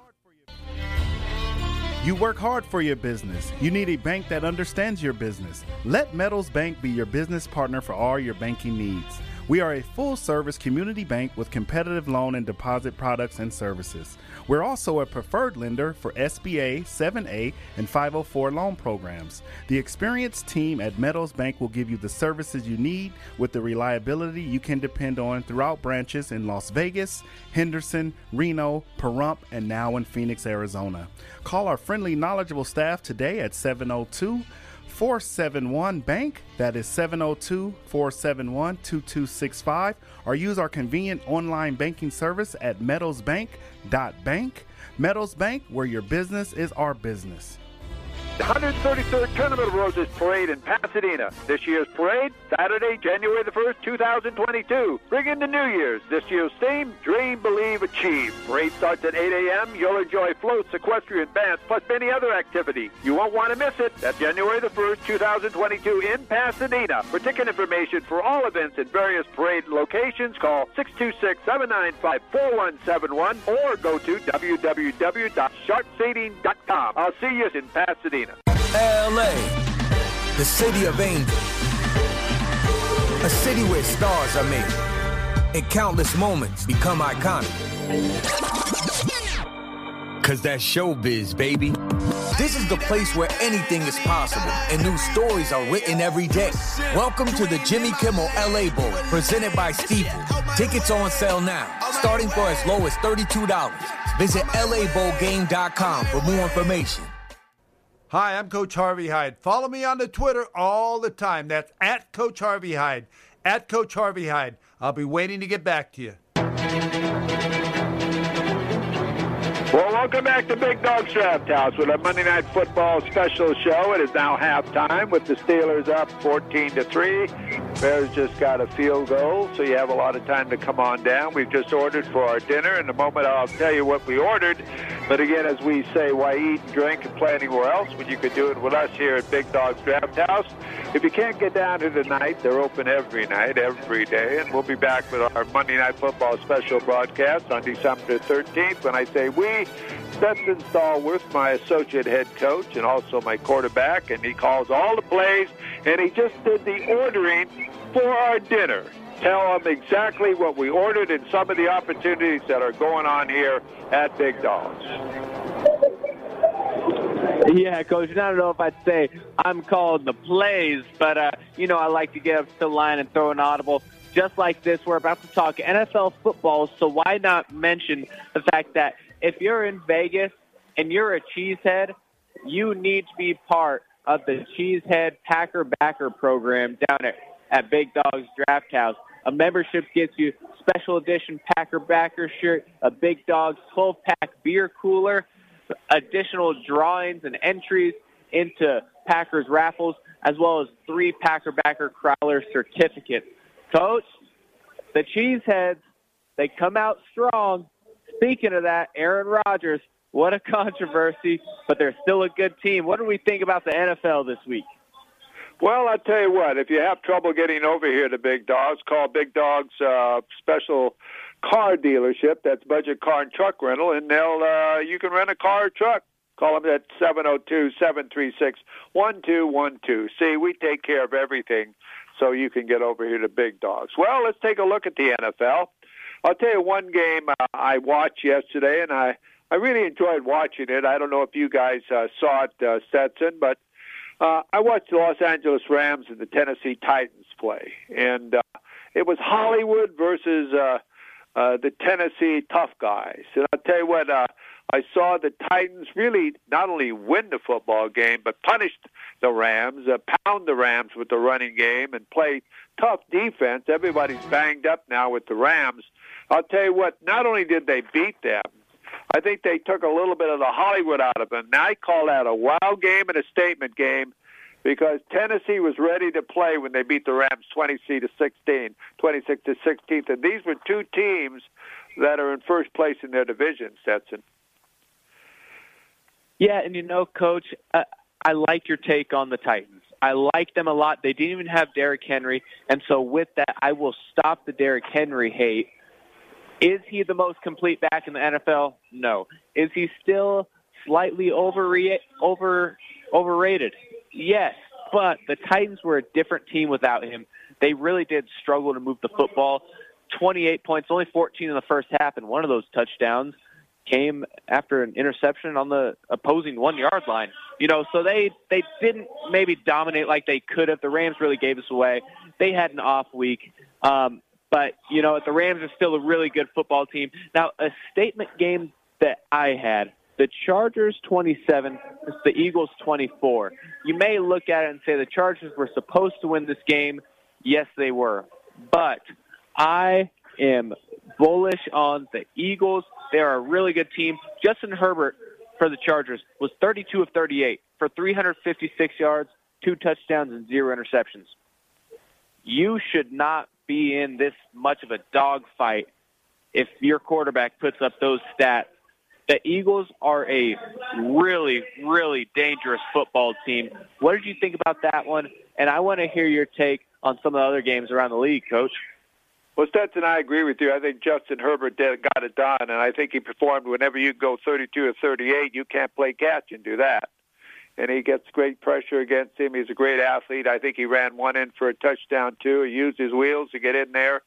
You work hard for your business. You need a bank that understands your business. Let Meadows Bank be your business partner for all your banking needs. We are a full service community bank with competitive loan and deposit products and services. We're also a preferred lender for SBA, 7A, and 504 loan programs. The experienced team at Meadows Bank will give you the services you need with the reliability you can depend on throughout branches in Las Vegas, Henderson, Reno, Pahrump, and now in Phoenix, Arizona. Call our friendly, knowledgeable staff today at 702 471 Bank. That is 702 471 2265. Or use our convenient online banking service at meadowsbank.bank. Meadows Bank, where your business is our business. 133rd Tournament of Roses Parade in Pasadena. This year's parade, Saturday, January the 1st, 2022. Bring in the New Year's. This year's theme, Dream, Believe, Achieve. Parade starts at 8 a.m. You'll enjoy floats, equestrian bands, plus many other activities. You won't want to miss it. That's January the 1st, 2022 in Pasadena. For ticket information for all events in various parade locations, call 626-795-4171 or go to www.sharpseating.com. I'll see you in Pasadena. LA, the city of angels. A city where stars are made and countless moments become iconic. Cause that's showbiz, baby. This is the place where anything is possible and new stories are written every day. Welcome to the Jimmy Kimmel LA Bowl, presented by Stifel. Tickets on sale now, starting for as low as $32. Visit LABowlGame.com for more information. Hi, I'm Coach Harvey Hyde. Follow me on the Twitter all the time. That's at Coach Harvey Hyde. At Coach Harvey Hyde. I'll be waiting to get back to you. Well, welcome back to Big Dog's Draft House with a Monday Night Football special show. It is now halftime with the Steelers up 14 to three. Bears just got a field goal, so you have a lot of time to come on down. We've just ordered for our dinner. In a moment, I'll tell you what we ordered. But again, as we say, why eat and drink and play anywhere else when you could do it with us here at Big Dog's Draft House? If you can't get down here tonight, they're open every night, every day, and we'll be back with our Monday Night Football special broadcast on December 13th. When I say we, Stetson Stallworth, my associate head coach, and also my quarterback, and he calls all the plays, and he just did the ordering for our dinner. Tell them exactly what we ordered and some of the opportunities that are going on here at Big Dogs. Yeah, Coach. And I don't know if I'd say I'm calling the plays, but uh, you know I like to get up to the line and throw an audible. Just like this, we're about to talk NFL football, so why not mention the fact that if you're in Vegas and you're a cheesehead, you need to be part of the Cheesehead Packer Backer program down at, at Big Dog's Draft House. A membership gets you special edition Packer Backer shirt, a Big Dog's 12 pack beer cooler, additional drawings and entries into Packers raffles, as well as three Packer Backer Crowler certificates. Coach, the Cheeseheads, they come out strong. Speaking of that, Aaron Rodgers, what a controversy, but they're still a good team. What do we think about the NFL this week? Well, I'll tell you what, if you have trouble getting over here to Big Dogs, call Big Dogs uh, special car dealership. That's Budget Car and Truck Rental, and they'll uh, you can rent a car or truck. Call them at seven zero two seven three six one two one two. See, we take care of everything so you can get over here to Big Dogs. Well, let's take a look at the NFL. I'll tell you one game uh, I watched yesterday, and I, I really enjoyed watching it. I don't know if you guys uh, saw it, uh, Stetson, but uh, I watched the Los Angeles Rams and the Tennessee Titans play, and uh, it was Hollywood versus uh, uh, the Tennessee tough guys. And I'll tell you what, uh, I saw the Titans really not only win the football game, but punished the Rams, uh, pound the Rams with the running game, and play tough defense. Everybody's banged up now with the Rams. I'll tell you what, not only did they beat them, I think they took a little bit of the Hollywood out of them. Now I call that a wow game and a statement game because Tennessee was ready to play when they beat the Rams 26 to 16, 26 to 16, and these were two teams that are in first place in their division, Stetson. Yeah, and you know, Coach, uh, I like your take on the Titans. I like them a lot. They didn't even have Derrick Henry, and so with that, I will stop the Derrick Henry hate. Is he the most complete back in the NFL? No. Is he still slightly overre- over overrated? Yes, but the Titans were a different team without him. They really did struggle to move the football. 28 points, only 14 in the first half, and one of those touchdowns came after an interception on the opposing one yard line. You know, so they they didn't maybe dominate like they could have. The Rams really gave us away. They had an off week. Um, but you know, the Rams are still a really good football team. Now, a statement game that I had the Chargers 27, the Eagles 24. You may look at it and say the Chargers were supposed to win this game. Yes, they were. But I am bullish on the Eagles. They are a really good team. Justin Herbert for the Chargers was 32 of 38 for 356 yards, two touchdowns, and zero interceptions. You should not be in this much of a dogfight if your quarterback puts up those stats. The Eagles are a really, really dangerous football team. What did you think about that one? And I want to hear your take on some of the other games around the league, Coach. Well, Stetson, I agree with you. I think Justin Herbert did, got it done, and I think he performed. Whenever you go 32 or 38, you can't play catch and do that. And he gets great pressure against him. He's a great athlete. I think he ran one in for a touchdown too. He used his wheels to get in there.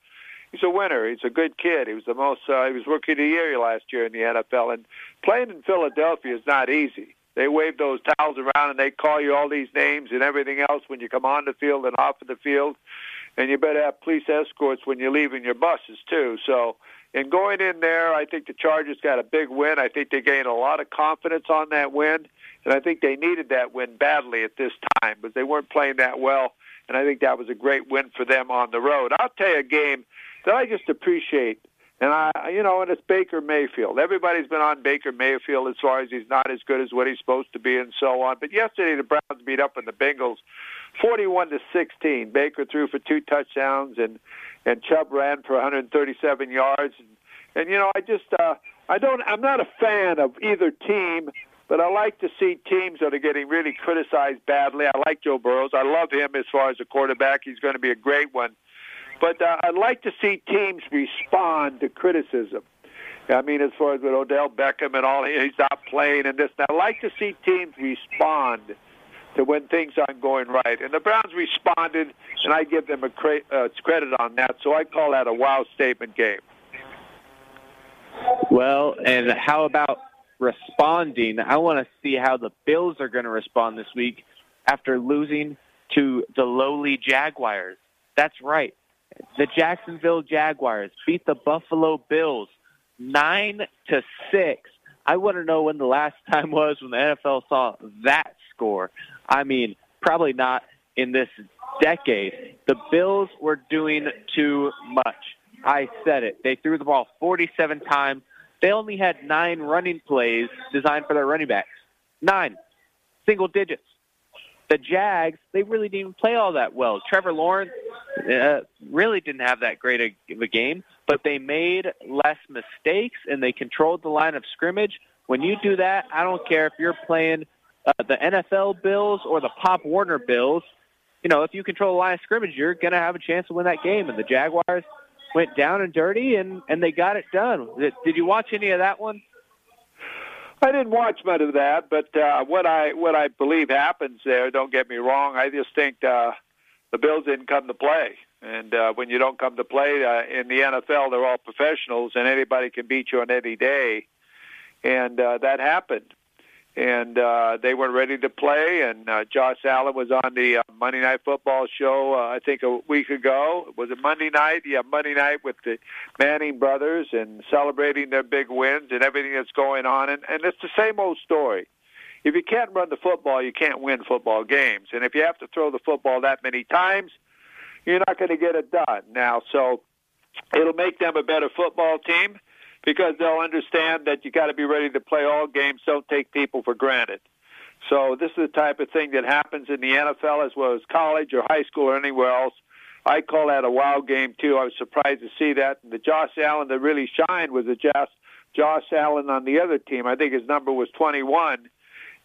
He's a winner. He's a good kid. He was the most. Uh, he was rookie of the year last year in the NFL. And playing in Philadelphia is not easy. They wave those towels around and they call you all these names and everything else when you come on the field and off of the field and you better have police escorts when you're leaving your buses too. So, in going in there, I think the Chargers got a big win. I think they gained a lot of confidence on that win, and I think they needed that win badly at this time because they weren't playing that well. And I think that was a great win for them on the road. I'll tell you a game that I just appreciate and I, you know, and it's Baker Mayfield. Everybody's been on Baker Mayfield as far as he's not as good as what he's supposed to be and so on. But yesterday the Browns beat up on the Bengals 41 to 16. Baker threw for two touchdowns and and Chubb ran for 137 yards. And, and you know, I just uh, I don't I'm not a fan of either team, but I like to see teams that are getting really criticized badly. I like Joe Burrows. I love him as far as a quarterback. He's going to be a great one. But uh, I'd like to see teams respond to criticism. I mean, as far as with Odell Beckham and all, he's not playing and this. I like to see teams respond to when things aren't going right. And the Browns responded, and I give them a cra- uh, credit on that. So I call that a wow statement game. Well, and how about responding? I want to see how the Bills are going to respond this week after losing to the lowly Jaguars. That's right. The Jacksonville Jaguars beat the Buffalo Bills nine to six. I want to know when the last time was when the NFL saw that score. I mean, probably not in this decade. The Bills were doing too much. I said it. They threw the ball 47 times. They only had nine running plays designed for their running backs. Nine. Single digits. The Jags, they really didn't play all that well. Trevor Lawrence uh, really didn't have that great of a game, but they made less mistakes and they controlled the line of scrimmage. When you do that, I don't care if you're playing uh, the NFL Bills or the Pop Warner Bills. You know, if you control the line of scrimmage, you're going to have a chance to win that game. And the Jaguars went down and dirty, and and they got it done. Did, you watch any of that one? I didn't watch much of that, but uh, what I what I believe happens there. Don't get me wrong. I just think uh, the Bills didn't come to play, and uh, when you don't come to play uh, in the NFL, they're all professionals, and anybody can beat you on any day, and uh, that happened and uh, they weren't ready to play. And uh, Josh Allen was on the uh, Monday Night Football show, uh, I think a week ago. Was it Monday night? Yeah, Monday night with the Manning brothers and celebrating their big wins and everything that's going on. And, and it's the same old story. If you can't run the football, you can't win football games. And if you have to throw the football that many times, you're not going to get it done. Now, so it'll make them a better football team because they'll understand that you got to be ready to play all games. Don't take people for granted. So this is the type of thing that happens in the NFL as well as college or high school or anywhere else. I call that a wild game too. I was surprised to see that. And the Josh Allen that really shined was the Josh Josh Allen on the other team. I think his number was 21.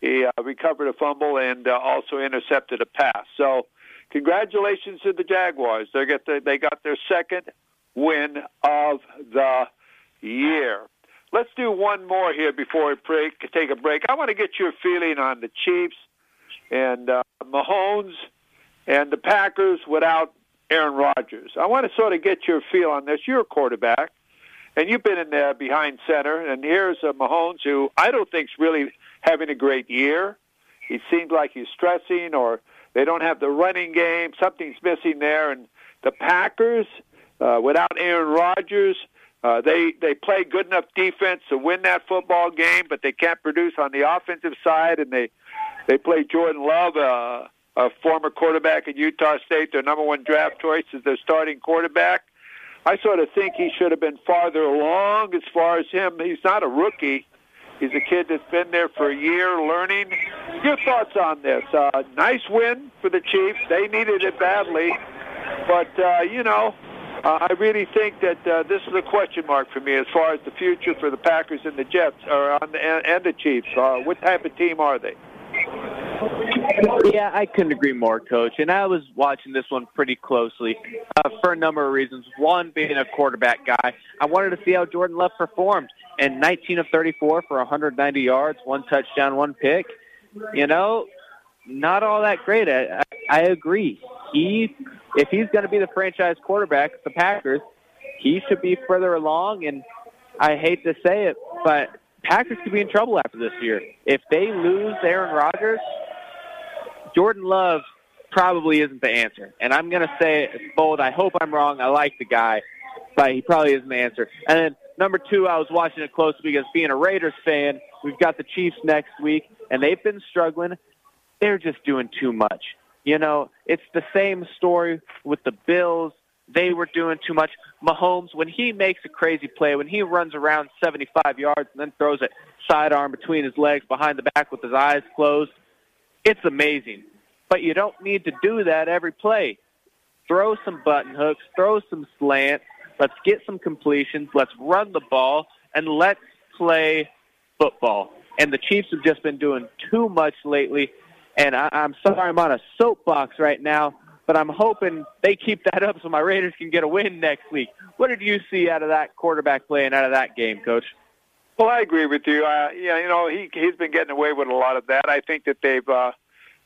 He uh, recovered a fumble and uh, also intercepted a pass. So, congratulations to the Jaguars. They got the, they got their second win of the year. Let's do one more here before we break, take a break. I want to get your feeling on the Chiefs and uh, Mahomes and the Packers without Aaron Rodgers. I want to sort of get your feel on this. You're a quarterback, and you've been in there behind center, and here's a Mahomes who I don't think's really having a great year. He seems like he's stressing, or they don't have the running game. Something's missing there, and the Packers uh, without Aaron Rodgers Uh, they they play good enough defense to win that football game, but they can't produce on the offensive side, and they they play Jordan Love, uh, a former quarterback at Utah State, their number one draft choice as their starting quarterback. I sort of think he should have been farther along as far as him. He's not a rookie. He's a kid that's been there for a year learning. Your thoughts on this? Uh, nice win for the Chiefs. They needed it badly. But, uh, you know, uh, I really think that uh, this is a question mark for me as far as the future for the Packers and the Jets, or on the, and, the Chiefs. Uh, what type of team are they? Yeah, I couldn't agree more, Coach. And I was watching this one pretty closely uh, for a number of reasons. One, being a quarterback guy, I wanted to see how Jordan Love performed. And 19 of 34 for 190 yards, one touchdown, one pick. You know, not all that great. I, I, I agree. He, if he's going to be the franchise quarterback, the Packers, he should be further along. And I hate to say it, but Packers could be in trouble after this year. If they lose Aaron Rodgers, Jordan Love probably isn't the answer. And I'm going to say it bold. I hope I'm wrong. I like the guy, but he probably isn't the answer. And then number two, I was watching it closely because being a Raiders fan, we've got the Chiefs next week, and they've been struggling. They're just doing too much. You know, it's the same story with the Bills. They were doing too much. Mahomes, when he makes a crazy play, when he runs around 75 yards and then throws it sidearm between his legs behind the back with his eyes closed, it's amazing. But you don't need to do that every play. Throw some button hooks, throw some slants. Let's get some completions. Let's run the ball, and let's play football. And the Chiefs have just been doing too much lately. And I, I'm sorry I'm on a soapbox right now, but I'm hoping they keep that up so my Raiders can get a win next week. What did you see out of that quarterback play and out of that game, Coach? Well, I agree with you. Uh, yeah, you know, he he's been getting away with a lot of that. I think that they've uh,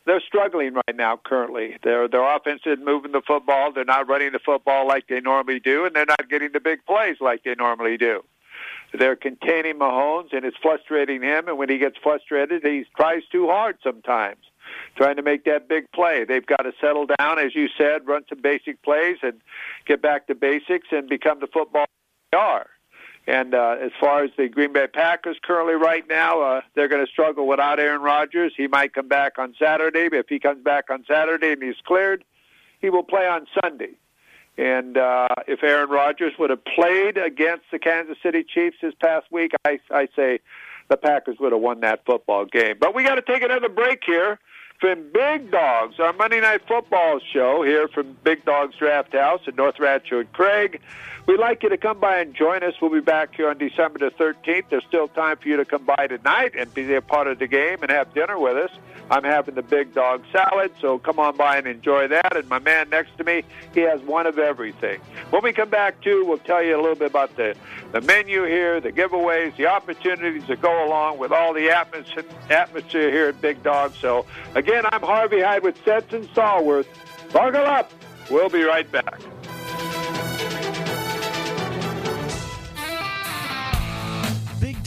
they're struggling right now. Currently, their their offense isn't moving the football. They're not running the football like they normally do, and they're not getting the big plays like they normally do. They're containing Mahomes, and it's frustrating him. And when he gets frustrated, he tries too hard sometimes, trying to make that big play. They've got to settle down, as you said, run some basic plays, and get back to basics and become the football they are. And uh, as far as the Green Bay Packers currently right now, uh, they're going to struggle without Aaron Rodgers. He might come back on Saturday, but if he comes back on Saturday and he's cleared, he will play on Sunday. And uh, if Aaron Rodgers would have played against the Kansas City Chiefs this past week, I, I say the Packers would have won that football game. But we got to take another break here from Big Dogs, our Monday Night Football show here from Big Dogs Draft House in North Rancho and Craig. We'd like you to come by and join us. We'll be back here on December the 13th. There's still time for you to come by tonight and be a part of the game and have dinner with us. I'm having the Big Dog Salad, so come on by and enjoy that. And my man next to me, he has one of everything. When we come back, too, we'll tell you a little bit about the, the menu here, the giveaways, the opportunities that go along with all the atmosphere, atmosphere here at Big Dog. So, again, I'm Harvey Hyde with Stetson Stallworth. Buckle up. We'll be right back.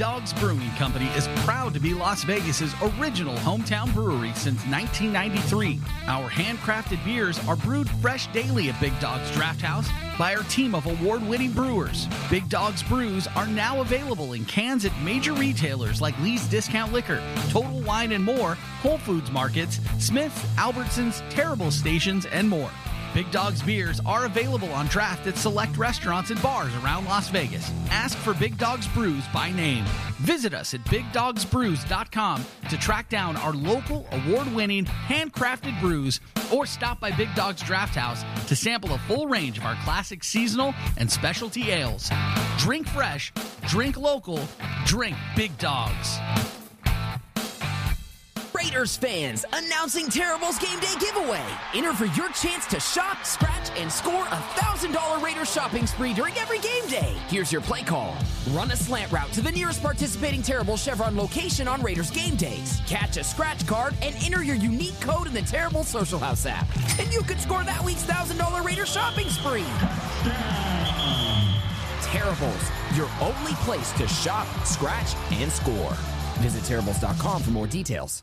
Dogs Brewing Company is proud to be Las Vegas's original hometown brewery since 1993. Our handcrafted beers are brewed fresh daily at Big Dogs Draft House by our team of award-winning brewers. Big Dogs brews are now available in cans at major retailers like Lee's Discount Liquor, Total Wine and More, Whole Foods Markets, Smith's, Albertsons, Terrible Stations, and more. Big Dogs beers are available on draft at select restaurants and bars around Las Vegas. Ask for Big Dogs Brews by name. Visit us at bigdogsbrews.com to track down our local award winning handcrafted brews or stop by Big Dogs Draft House to sample a full range of our classic seasonal and specialty ales. Drink fresh, drink local, drink Big Dogs. Raiders fans, announcing Terrible's Game Day giveaway. Enter for your chance to shop, scratch, and score a $1,000 Raiders shopping spree during every game day. Here's your play call. Run a slant route to the nearest participating Terrible Chevron location on Raiders game days. Catch a scratch card and enter your unique code in the Terrible Social House app. And you could score that week's $1,000 Raiders shopping spree. Terribles, your only place to shop, scratch, and score. Visit terribles.com for more details.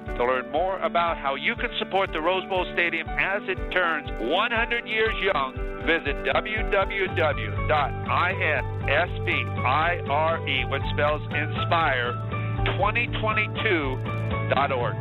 To learn more about how you can support the Rose Bowl Stadium as it turns 100 years young, visit www.inspire, which spells inspire, 2022.org.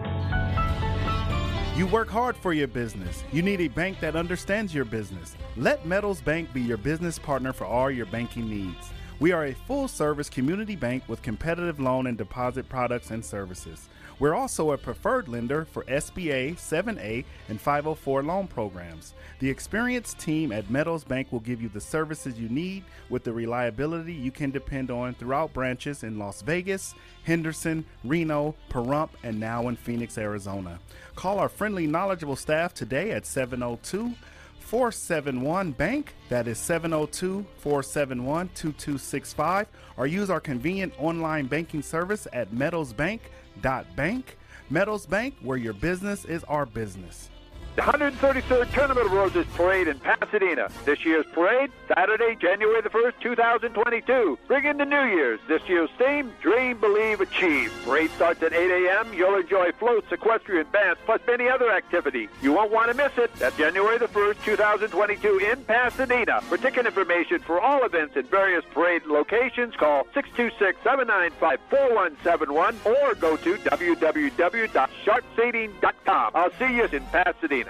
You work hard for your business. You need a bank that understands your business. Let Meadows Bank be your business partner for all your banking needs. We are a full service community bank with competitive loan and deposit products and services. We're also a preferred lender for SBA, 7A, and 504 loan programs. The experienced team at Meadows Bank will give you the services you need with the reliability you can depend on throughout branches in Las Vegas, Henderson, Reno, Pahrump, and now in Phoenix, Arizona. Call our friendly, knowledgeable staff today at 702 471 Bank. That is 702 471 2265. Or use our convenient online banking service at meadowsbank.bank. Meadows Bank, where your business is our business. The 133rd Tournament of Roses Parade in Pasadena. This year's parade, Saturday, January the 1st, 2022. Bring in the New Year's. This year's theme, Dream, Believe, Achieve. Parade starts at 8 a.m. You'll enjoy floats, equestrian bands, plus many other activities. You won't want to miss it. That's January the 1st, 2022 in Pasadena. For ticket information for all events at various parade locations, call 626-795-4171 or go to www.sharpseating.com. I'll see you in Pasadena.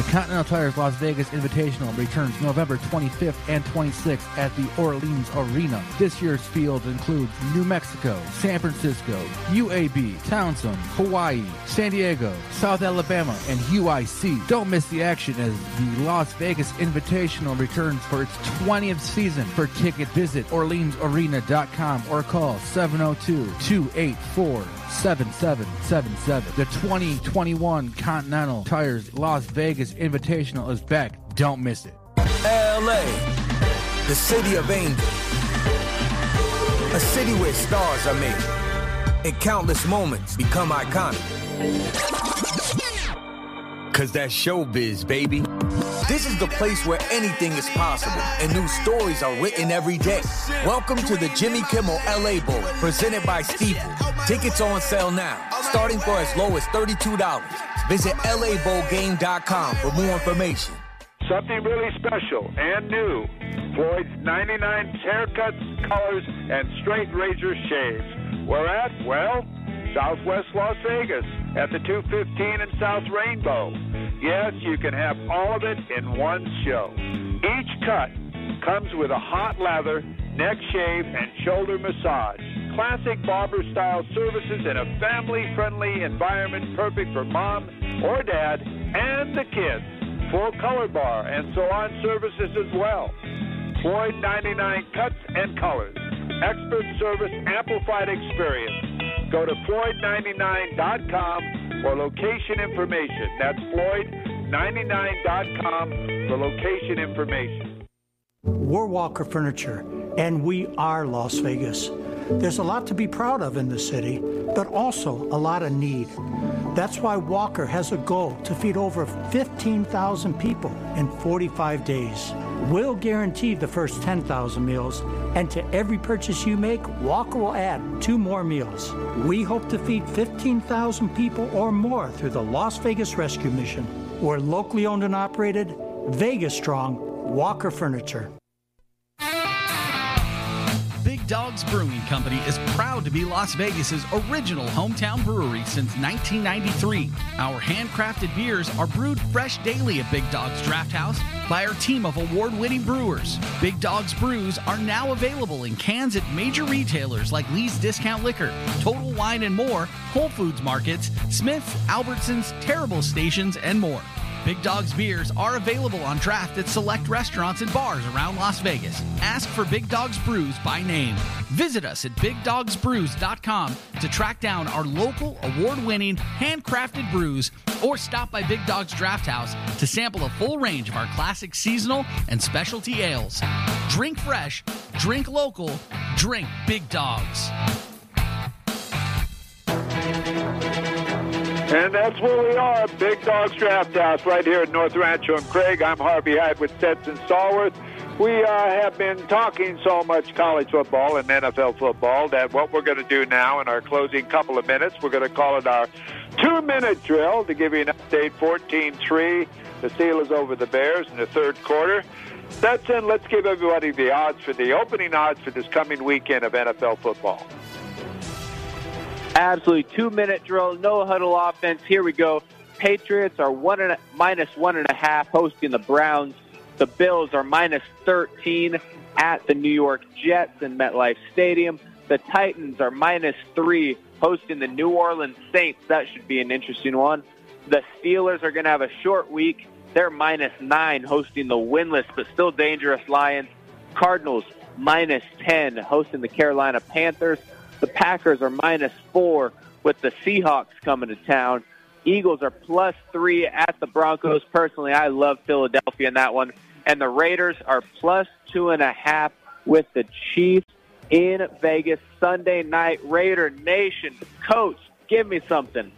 The Continental Tires Las Vegas Invitational returns November 25th and 26th at the Orleans Arena. This year's field includes New Mexico, San Francisco, UAB, Towson, Hawaii, San Diego, South Alabama, and UIC. Don't miss the action as the Las Vegas Invitational returns for its 20th season. For ticket, visit OrleansArena.com or call 702 284 7777. The 2021 Continental Tires Las Vegas Invitational is back. Don't miss it. LA, the city of angels. A city where stars are made and countless moments become iconic. Cause that's showbiz, baby. This is the place where anything is possible and new stories are written every day. Welcome to the Jimmy Kimmel LA Bowl, presented by Stifel. Tickets on sale now, starting for as low as $32. Visit LABowlGame.com for more information. Something really special and new. Floyd's 99 haircuts, colors, and straight razor shaves. Where at? Well, Southwest Las Vegas at the 215 and South Rainbow. Yes, you can have all of it in one show. Each cut comes with a hot lather, neck shave, and shoulder massage. Classic barber style services in a family friendly environment perfect for mom or dad and the kids. Full color bar and salon services as well. Floyd 99 cuts and colors. Expert service, amplified experience. Go to Floyd99.com for location information. That's Floyd99.com for location information. We're Walker Furniture, and we are Las Vegas. There's a lot to be proud of in the city, but also a lot of need. That's why Walker has a goal to feed over 15,000 people in 45 days. We'll guarantee the first 10,000 meals, and to every purchase you make, Walker will add two more meals. We hope to feed 15,000 people or more through the Las Vegas Rescue Mission. We're locally owned and operated, Vegas strong, Walker Furniture. Big Dogs Brewing Company is proud to be Las Vegas's original hometown brewery since 1993. Our handcrafted beers are brewed fresh daily at Big Dogs Draft House by our team of award-winning brewers. Big Dogs brews are now available in cans at major retailers like Lee's Discount Liquor, Total Wine and More, Whole Foods Markets, Smith's, Albertsons, Terrible Stations, and more. Big Dogs beers are available on draft at select restaurants and bars around Las Vegas. Ask for Big Dogs Brews by name. Visit us at bigdogsbrews.com to track down our local award winning handcrafted brews or stop by Big Dogs Draft House to sample a full range of our classic seasonal and specialty ales. Drink fresh, drink local, Drink Big Dogs. And that's where we are, Big Dogs Draft House, right here at North Rancho and Craig. I'm Harvey Hyde with Stetson Stallworth. We uh, have been talking so much college football and NFL football that what we're going to do now in our closing couple of minutes, we're going to call it our two minute drill to give you an update 14 3. The Steelers over the Bears in the third quarter. Stetson, let's give everybody the odds for the opening odds for this coming weekend of NFL football. Absolutely. Two minute drill, no huddle offense. Here we go. Patriots are one and a, minus one and a half hosting the Browns. The Bills are minus 13 at the New York Jets in MetLife Stadium. The Titans are minus three hosting the New Orleans Saints. That should be an interesting one. The Steelers are going to have a short week. They're minus nine hosting the winless but still dangerous Lions. Cardinals minus 10 hosting the Carolina Panthers. The Packers are minus four with the Seahawks coming to town. Eagles are plus three at the Broncos. Personally, I love Philadelphia in that one. And the Raiders are plus two and a half with the Chiefs in Vegas Sunday night. Raider Nation, coach, give me something.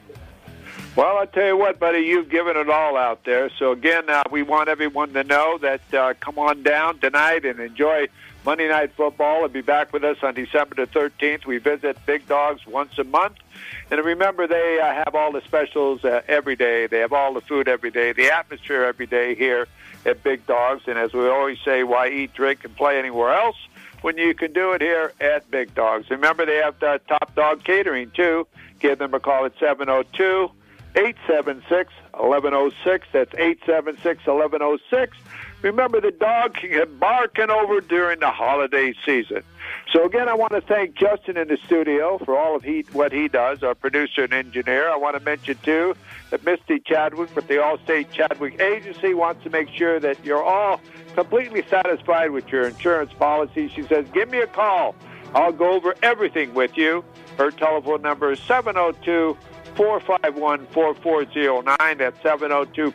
Well, I tell you what, buddy, you've given it all out there. So again, uh, we want everyone to know that uh, come on down tonight and enjoy Monday Night Football and be back with us on December the 13th. We visit Big Dogs once a month. And remember, they uh, have all the specials uh, every day. They have all the food every day, the atmosphere every day here at Big Dogs. And as we always say, why eat, drink, and play anywhere else when you can do it here at Big Dogs? Remember, they have the Top Dog Catering, too. Give them a call at 702 876 1106. That's 876 1106. Remember, the dog can get barking over during the holiday season. So again, I want to thank Justin in the studio for all of he, what he does, our producer and engineer. I want to mention too that Misty Chadwick with the Allstate Chadwick Agency wants to make sure that you're all completely satisfied with your insurance policy. She says, "Give me a call. I'll go over everything with you." Her telephone number is 702 451 4409. That's 702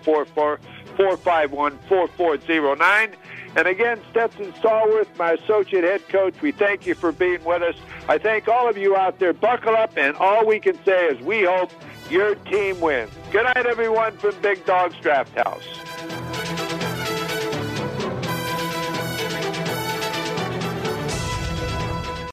451 4409. And again, Stetson Stallworth, my associate head coach, we thank you for being with us. I thank all of you out there. Buckle up, and all we can say is we hope your team wins. Good night, everyone, from Big Dogs Draft House.